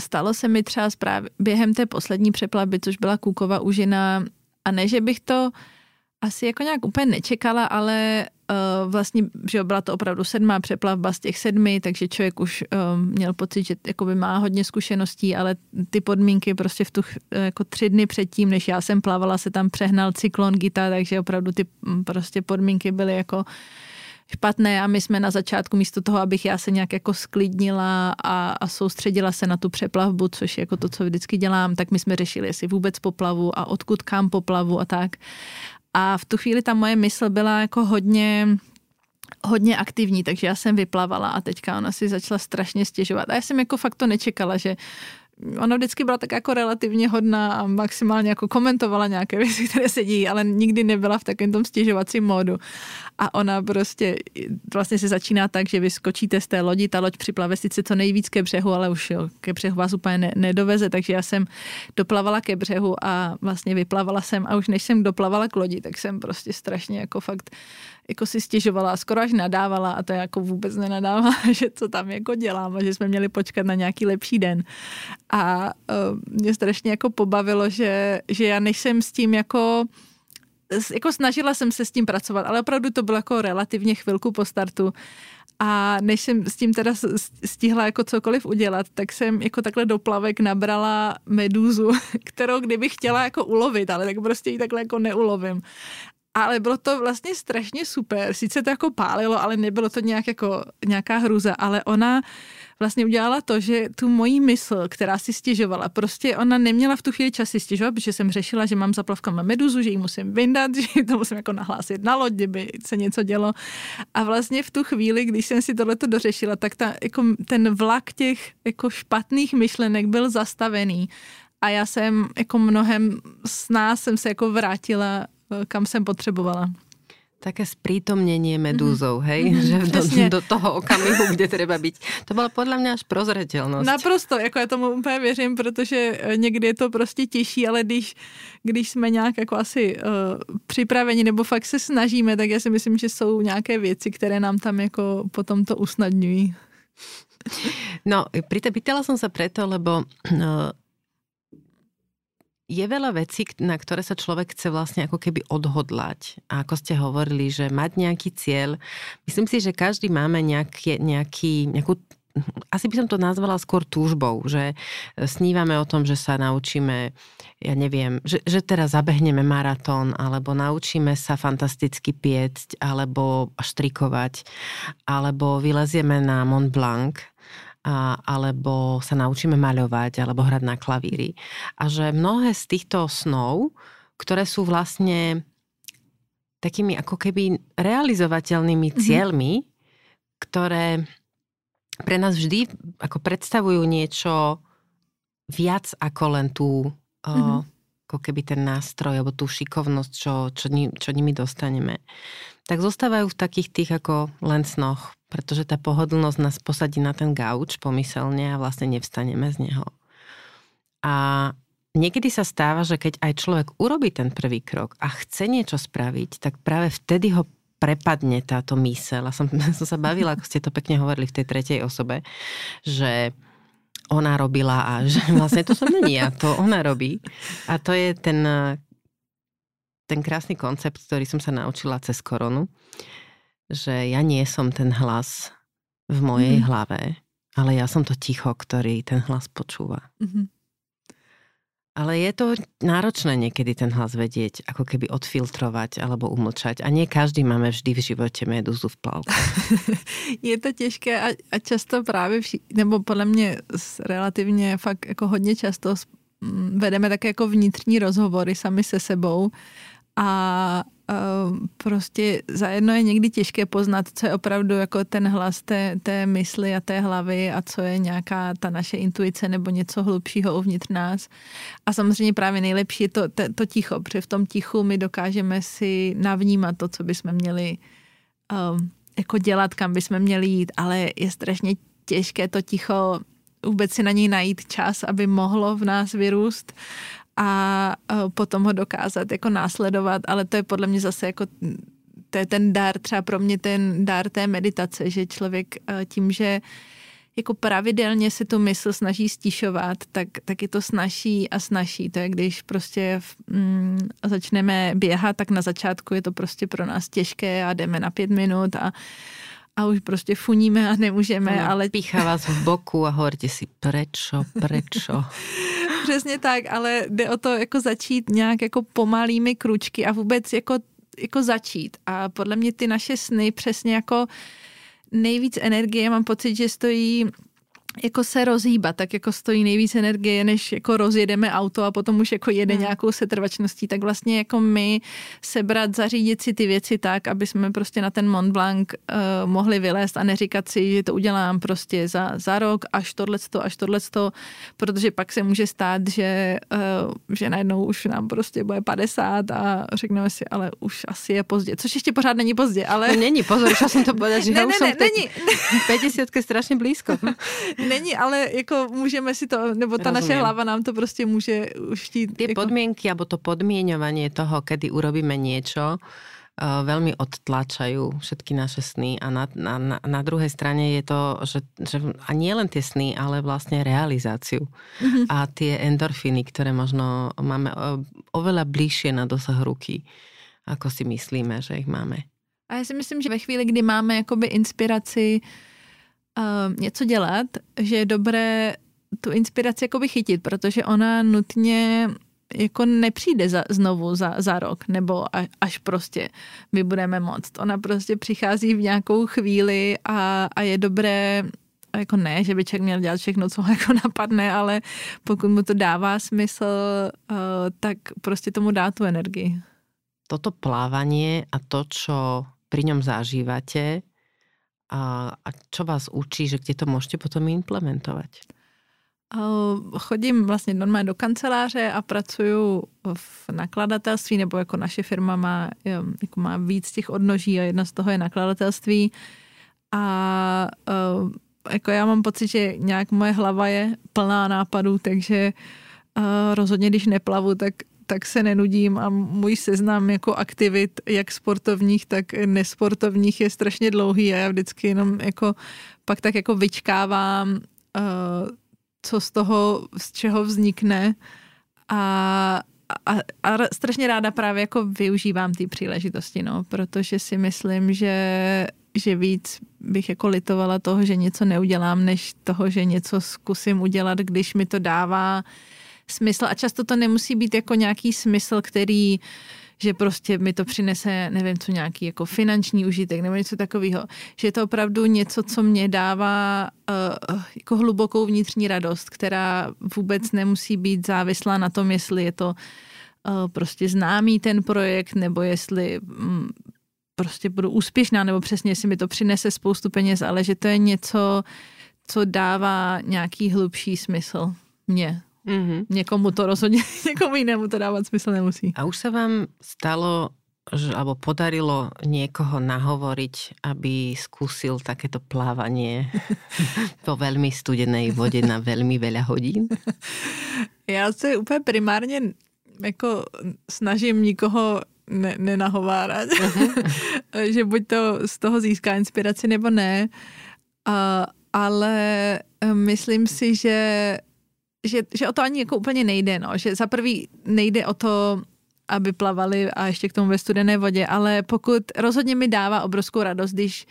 stalo se mi třeba právě během té poslední přeplavby, což byla Kůkova užina. A ne, že bych to asi jako nějak úplně nečekala, ale uh, vlastně, že byla to opravdu sedmá přeplavba z těch sedmi, takže člověk už um, měl pocit, že jakoby má hodně zkušeností, ale ty podmínky prostě v tu jako tři dny předtím, než já jsem plavala, se tam přehnal cyklon Gita, takže opravdu ty prostě podmínky byly jako špatné a my jsme na začátku místo toho, abych já se nějak jako sklidnila a, a soustředila se na tu přeplavbu, což je jako to, co vždycky dělám, tak my jsme řešili, jestli vůbec poplavu a odkud kam poplavu a tak. A v tu chvíli ta moje mysl byla jako hodně hodně aktivní, takže já jsem vyplavala a teďka ona si začala strašně stěžovat. A já jsem jako fakt to nečekala, že ona vždycky byla tak jako relativně hodná a maximálně jako komentovala nějaké věci, které se dějí, ale nikdy nebyla v takovém tom stěžovacím módu. A ona prostě vlastně se začíná tak, že vyskočíte z té lodi, ta loď připlave sice co nejvíc ke břehu, ale už jo, ke břehu vás úplně ne, nedoveze, takže já jsem doplavala ke břehu a vlastně vyplavala jsem a už než jsem doplavala k lodi, tak jsem prostě strašně jako fakt jako si stěžovala skoro až nadávala a to jako vůbec nenadává, že co tam jako dělám a že jsme měli počkat na nějaký lepší den. A uh, mě strašně jako pobavilo, že, že já než jsem s tím jako jako snažila jsem se s tím pracovat, ale opravdu to bylo jako relativně chvilku po startu. A než jsem s tím teda stihla jako cokoliv udělat, tak jsem jako takhle do plavek nabrala medúzu, kterou kdybych chtěla jako ulovit, ale tak prostě ji takhle jako neulovím ale bylo to vlastně strašně super. Sice to jako pálilo, ale nebylo to nějak jako nějaká hruza, ale ona vlastně udělala to, že tu moji mysl, která si stěžovala, prostě ona neměla v tu chvíli čas si stěžovat, protože jsem řešila, že mám za plavkama meduzu, že ji musím vyndat, že to musím jako nahlásit na loď, kdyby se něco dělo. A vlastně v tu chvíli, když jsem si tohleto dořešila, tak ta, jako ten vlak těch jako špatných myšlenek byl zastavený a já jsem jako mnohem s nás jsem se jako vrátila kam jsem potřebovala. Také sprítomnenie medúzou, mm-hmm. hej? Mm-hmm, že do, do toho okamihu, kde treba byť. To bylo podle mě až prozřetelnost. Naprosto, jako já tomu úplně věřím, protože eh, někdy je to prostě těžší, ale když, když jsme nějak jako asi uh, připraveni nebo fakt se snažíme, tak já si myslím, že jsou nějaké věci, které nám tam jako potom to usnadňují. No, pýtala som sa preto, lebo uh, je veľa vecí, na ktoré sa človek chce vlastne ako keby odhodlať. A ako ste hovorili, že mať nejaký cieľ. Myslím si, že každý máme nejaký, nejaký, nejakú asi by som to nazvala skôr túžbou, že snívame o tom, že sa naučíme, ja neviem, že, že teraz zabehneme maratón, alebo naučíme sa fantasticky piecť, alebo štrikovať, alebo vylezieme na Mont Blanc a, alebo sa naučíme maľovať, alebo hrať na klavíri. A že mnohé z týchto snov, ktoré sú vlastne takými ako keby realizovateľnými mm-hmm. cieľmi, ktoré pre nás vždy ako predstavujú niečo viac ako len tú mm-hmm. o, ako keby ten nástroj alebo tú šikovnosť, čo, čo, čo nimi dostaneme, tak zostávajú v takých tých ako len snoch, pretože tá pohodlnosť nás posadí na ten gauč pomyselne a vlastne nevstaneme z neho. A niekedy sa stáva, že keď aj človek urobí ten prvý krok a chce niečo spraviť, tak práve vtedy ho prepadne táto mysel. A som, som sa bavila, ako ste to pekne hovorili v tej tretej osobe, že ona robila a že vlastne to som není ja, to ona robí. A to je ten, ten krásny koncept, ktorý som sa naučila cez koronu, že ja nie som ten hlas v mojej mm-hmm. hlave, ale ja som to ticho, ktorý ten hlas počúva. Mm-hmm. Ale je to náročné niekedy ten hlas vedieť, ako keby odfiltrovať alebo umlčať. A nie každý máme vždy v životě meduzu v plavku. je to těžké a, a často právě, vši, nebo podle mě relativně fakt jako hodně často vedeme také jako vnitřní rozhovory sami se sebou a prostě zajedno je někdy těžké poznat, co je opravdu jako ten hlas té, té mysli a té hlavy a co je nějaká ta naše intuice nebo něco hlubšího uvnitř nás. A samozřejmě právě nejlepší je to, to, to ticho, protože v tom tichu my dokážeme si navnímat to, co bychom měli um, jako dělat, kam bychom měli jít, ale je strašně těžké to ticho vůbec si na něj najít čas, aby mohlo v nás vyrůst a potom ho dokázat jako následovat, ale to je podle mě zase jako to je ten dar, třeba pro mě ten dar té meditace, že člověk tím, že jako pravidelně se tu mysl snaží stišovat, tak, tak je to snaží a snaží. To je, když prostě mm, začneme běhat, tak na začátku je to prostě pro nás těžké a jdeme na pět minut a a už prostě funíme a nemůžeme, no, ale... Píchá vás v boku a hovoríte si prečo, prečo. Přesně tak, ale jde o to jako začít nějak jako pomalými kručky a vůbec jako, jako začít. A podle mě ty naše sny přesně jako nejvíc energie, mám pocit, že stojí jako se rozhýbat, tak jako stojí nejvíc energie, než jako rozjedeme auto a potom už jako jede hmm. nějakou setrvačností, tak vlastně jako my sebrat, zařídit si ty věci tak, aby jsme prostě na ten Mont Blanc uh, mohli vylézt a neříkat si, že to udělám prostě za, za rok, až tohleto, až tohleto, protože pak se může stát, že, uh, že najednou už nám prostě bude 50 a řekneme si, ale už asi je pozdě, což ještě pořád není pozdě, ale... No, není, pozor, už jsem to povedať, že ne, já ne, už ne, jsem není. 50 strašně blízko. Není, ale jako můžeme si to, nebo ta Rozumím. naše hlava nám to prostě může už chtít. Ty jako... podmienky, alebo to podmienovanie toho, kedy urobíme niečo, Uh, veľmi odtlačajú všetky naše sny a na, na, na, na druhej strane je to, že, že a nie len tie sny, ale vlastne realizáciu mm-hmm. a tie endorfiny, ktoré možno máme oveľa bližšie na dosah ruky, ako si myslíme, že ich máme. A já si myslím, že ve chvíli, kdy máme jakoby inspiraci uh, uh, něco dělat, že je dobré tu inspiraci jakoby chytit, protože ona nutně jako nepřijde za, znovu za, za rok, nebo a, až prostě my budeme moct. Ona prostě přichází v nějakou chvíli a, a je dobré jako ne, že by člověk měl dělat všechno, co ho jako napadne, ale pokud mu to dává smysl, uh, tak prostě tomu dá tu energii. Toto plávanie a to, čo pri ňom zažívate, a, a čo vás učí, že kde to můžete potom implementovat? Chodím vlastně normálně do kanceláře a pracuju v nakladatelství, nebo jako naše firma má, jako má víc těch odnoží a jedna z toho je nakladatelství. A jako já mám pocit, že nějak moje hlava je plná nápadů, takže rozhodně, když neplavu, tak tak se nenudím a můj seznam jako aktivit, jak sportovních, tak nesportovních je strašně dlouhý a já vždycky jenom jako pak tak jako vyčkávám, uh, co z toho, z čeho vznikne. A, a, a strašně ráda právě jako využívám ty příležitosti, no, protože si myslím, že, že víc bych jako litovala toho, že něco neudělám, než toho, že něco zkusím udělat, když mi to dává uh, smysl a často to nemusí být jako nějaký smysl, který že prostě mi to přinese, nevím co, nějaký jako finanční užitek nebo něco takového. Že je to opravdu něco, co mě dává uh, jako hlubokou vnitřní radost, která vůbec nemusí být závislá na tom, jestli je to uh, prostě známý ten projekt, nebo jestli um, prostě budu úspěšná, nebo přesně, jestli mi to přinese spoustu peněz, ale že to je něco, co dává nějaký hlubší smysl mně. Mm-hmm. Někomu to rozhodně, někomu jinému to dávat smysl nemusí. A už se vám stalo, že, alebo podarilo niekoho nahovoriť, aby skúsil takéto plávanie po veľmi studenej vode na veľmi veľa hodín? Já se úplně primárně jako snažím nikoho ne, nenahovárat, uh-huh. že buď to z toho získá inspiraci nebo ne, uh, ale eh, myslím si, že že, že o to ani jako úplně nejde, no. že za prvý nejde o to, aby plavali a ještě k tomu ve studené vodě, ale pokud rozhodně mi dává obrovskou radost, když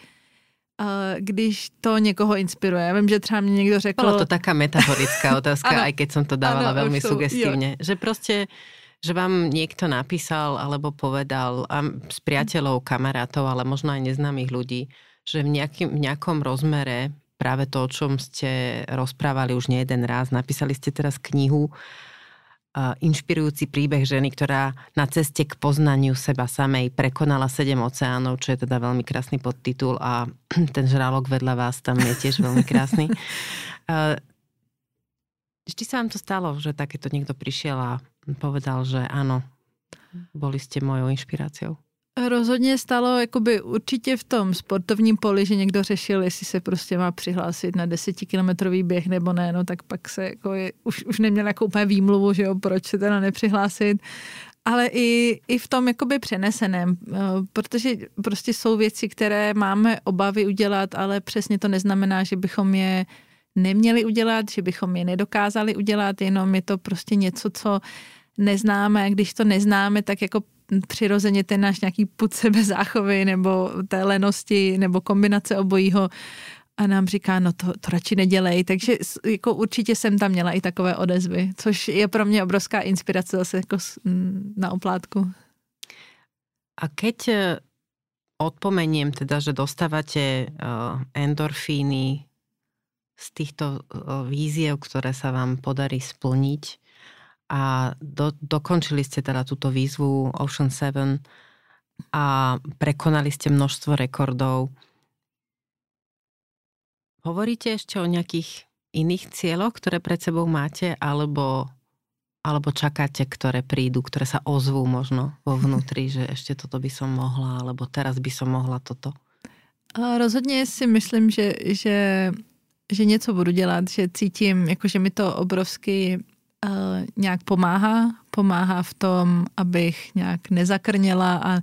uh, když to někoho inspiruje. Já vím, že třeba mě někdo řekl... Byla to taká metaforická otázka, ano, aj keď jsem to dávala ano, velmi sugestívne. Že prostě že vám někdo napísal alebo povedal a s priateľov, kamarátov, ale možno aj neznámých ľudí, že v, nejakým, v nejakom rozmere práve to, o čom ste rozprávali už nie jeden raz. Napísali ste teraz knihu inšpirujúci príbeh ženy, ktorá na ceste k poznaniu seba samej prekonala sedem oceánov, čo je teda veľmi krásny podtitul a ten žralok vedľa vás tam je tiež veľmi krásny. Vždy sa vám to stalo, že takéto niekto prišiel a povedal, že áno, boli ste mojou inšpiráciou? Rozhodně stalo jakoby určitě v tom sportovním poli, že někdo řešil, jestli se prostě má přihlásit na desetikilometrový běh nebo ne, no tak pak se jako je, už, už neměl jako úplně výmluvu, že jo, proč se teda nepřihlásit. Ale i, i v tom jakoby přeneseném, eh, protože prostě jsou věci, které máme obavy udělat, ale přesně to neznamená, že bychom je neměli udělat, že bychom je nedokázali udělat, jenom je to prostě něco, co neznáme. Když to neznáme, tak jako přirozeně ten náš nějaký put sebezáchovy nebo té lenosti nebo kombinace obojího a nám říká, no to, to radši nedělej. Takže jako určitě jsem tam měla i takové odezvy, což je pro mě obrovská inspirace zase jako na oplátku. A keď eh, odpomeniem teda, že dostávate uh, endorfíny z týchto uh, víziev, ktoré sa vám podarí splniť, a do, dokončili ste teda túto výzvu Ocean 7 a prekonali ste množstvo rekordov. Hovoríte ešte o nejakých iných cieľoch, ktoré pred sebou máte, alebo, alebo čakáte, ktoré prídu, ktoré sa ozvú možno vo vnútri, že ešte toto by som mohla, alebo teraz by som mohla toto? Rozhodně si myslím, že, že, že něco budu dělat, že cítím, jako, že mi to obrovsky uh, nějak pomáhá. Pomáhá v tom, abych nějak nezakrněla a,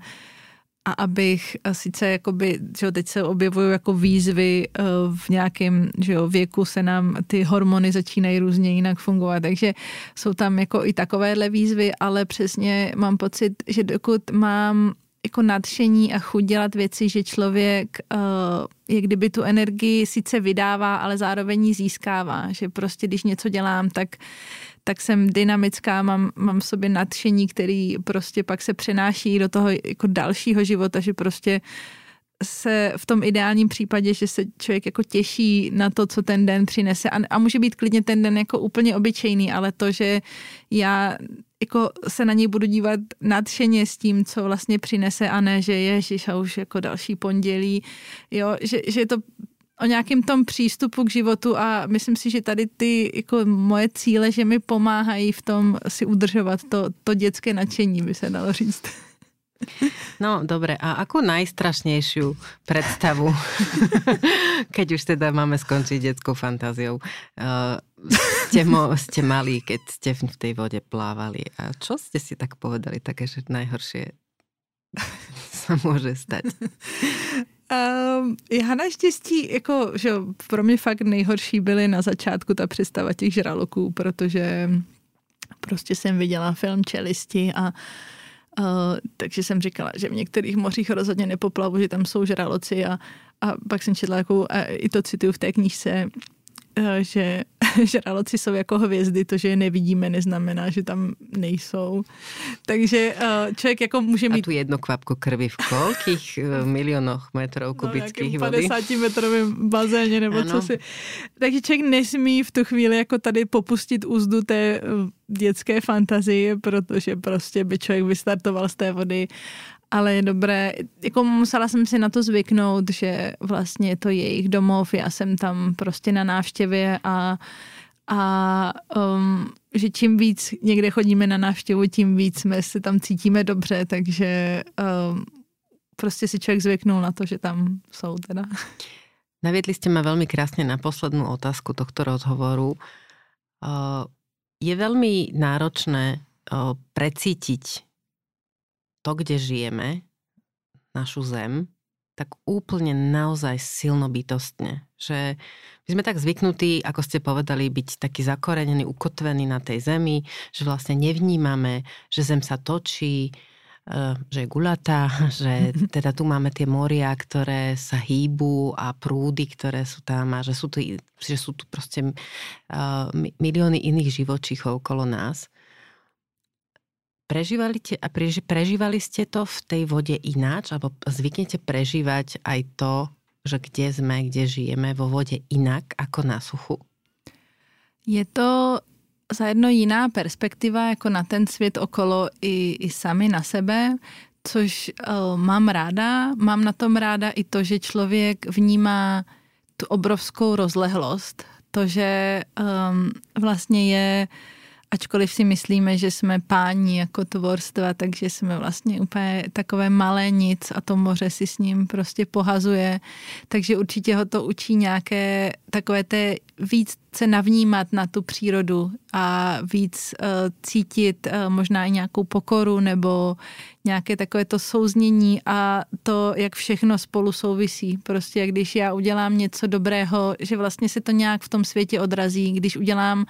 a abych a sice jakoby, že jo, teď se objevují jako výzvy uh, v nějakém že jo, věku se nám ty hormony začínají různě jinak fungovat, takže jsou tam jako i takovéhle výzvy, ale přesně mám pocit, že dokud mám jako nadšení a chuť dělat věci, že člověk uh, je kdyby tu energii sice vydává, ale zároveň ji získává. Že prostě když něco dělám, tak tak jsem dynamická, mám, mám v sobě nadšení, který prostě pak se přenáší do toho jako dalšího života, že prostě se v tom ideálním případě, že se člověk jako těší na to, co ten den přinese. A, a může být klidně ten den jako úplně obyčejný, ale to, že já jako se na něj budu dívat nadšeně s tím, co vlastně přinese a ne, že ježiš a už jako další pondělí, jo, že, že je to o nějakém tom přístupu k životu a myslím si, že tady ty jako moje cíle, že mi pomáhají v tom si udržovat to, to dětské nadšení, by se dalo říct. No dobre, a akú najstrašnejšiu predstavu, keď už teda máme skončiť detskou fantáziou, uh, ste, mo, ste mali, keď ste v tej vode plávali a čo ste si tak povedali také, že najhoršie sa môže stať? Um, já naštěstí, jako, že pro mě fakt nejhorší byly na začátku ta představa těch žraloků, protože prostě jsem viděla film Čelisti a Uh, takže jsem říkala, že v některých mořích rozhodně nepoplavu, že tam jsou žraloci a, a pak jsem četla, jakou, a i to cituju v té knížce, že žraloci jsou jako hvězdy, to, že je nevidíme, neznamená, že tam nejsou. Takže eh, člověk jako může mít... A tu jedno kvapko krvi v koľkých eh, milionoch metrů kubických no, vody? 50 metrovém bazéně nebo ano. co si. Takže člověk nesmí v tu chvíli jako tady popustit úzdu té dětské fantazie, protože prostě by člověk vystartoval z té vody ale je dobré, jako musela jsem si na to zvyknout, že vlastně je to jejich domov, já jsem tam prostě na návštěvě a, a um, že čím víc někde chodíme na návštěvu, tím víc jsme se tam cítíme dobře, takže um, prostě si člověk zvyknul na to, že tam jsou teda. Naviedli ste ma veľmi krásne na poslednú otázku tohto rozhovoru. Je veľmi náročné precítiť to, kde žijeme, našu zem, tak úplne naozaj silno bytostne. Že my sme tak zvyknutí, ako ste povedali, byť taký zakorenený, ukotvený na tej zemi, že vlastne nevnímame, že zem sa točí, eh, že je gulatá, že teda tu máme tie moria, ktoré sa hýbu a prúdy, ktoré sú tam a že sú tu, že sú tu proste uh, milióny iných živočíchov okolo nás. Prežívali, te, a prežívali ste to v tej vode ináč? Alebo zvyknete prežívať aj to, že kde sme, kde žijeme vo vode inak ako na suchu? Je to zajedno jiná perspektiva jako na ten svět okolo i, i sami na sebe, což uh, mám ráda. Mám na tom ráda i to, že člověk vnímá tu obrovskou rozlehlost. To, že um, vlastně je uh, ačkoliv si myslíme, že jsme páni jako tvorstva, takže jsme vlastně úplně takové malé nic a to moře si s ním prostě pohazuje. Takže určitě ho to učí nějaké takové té víc se navnímat na tu přírodu a víc uh, cítit uh, možná i nějakou pokoru nebo nějaké takové to souznění a to, jak všechno spolu souvisí. Prostě když já udělám něco dobrého, že vlastně se to nějak v tom světě odrazí. Když udělám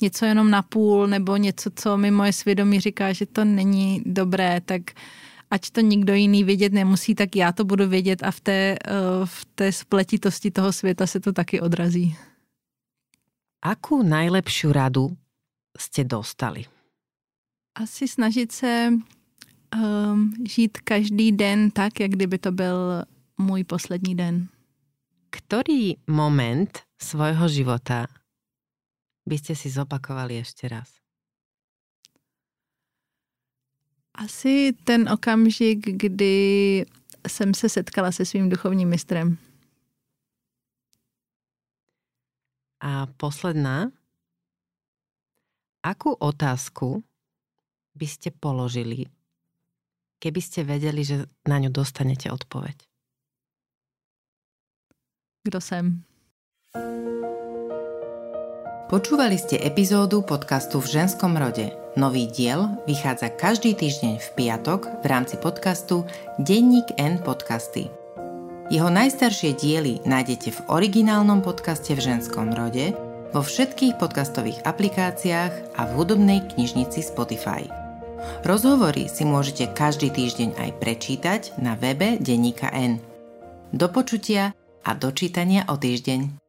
něco jenom na půl nebo něco, co mi moje svědomí říká, že to není dobré, tak ať to nikdo jiný vědět nemusí, tak já to budu vědět a v té, uh, v té spletitosti toho světa se to taky odrazí. Akú najlepšiu radu ste dostali? Asi snažit se um, žít každý den tak, jak kdyby to byl můj poslední den. Ktorý moment svojho života by ste si zopakovali ešte raz? Asi ten okamžik, kdy jsem se setkala se svým duchovním mistrem. A posledná. Akú otázku by ste položili, keby ste vedeli, že na ňu dostanete odpoveď? Kdo jsem? Počúvali ste epizódu podcastu v ženskom rode. Nový diel vychádza každý týždeň v piatok v rámci podcastu Denník N podcasty. Jeho najstaršie diely nájdete v originálnom podcaste v ženskom rode, vo všetkých podcastových aplikáciách a v hudobnej knižnici Spotify. Rozhovory si môžete každý týždeň aj prečítať na webe Denníka N. Do počutia a dočítania o týždeň.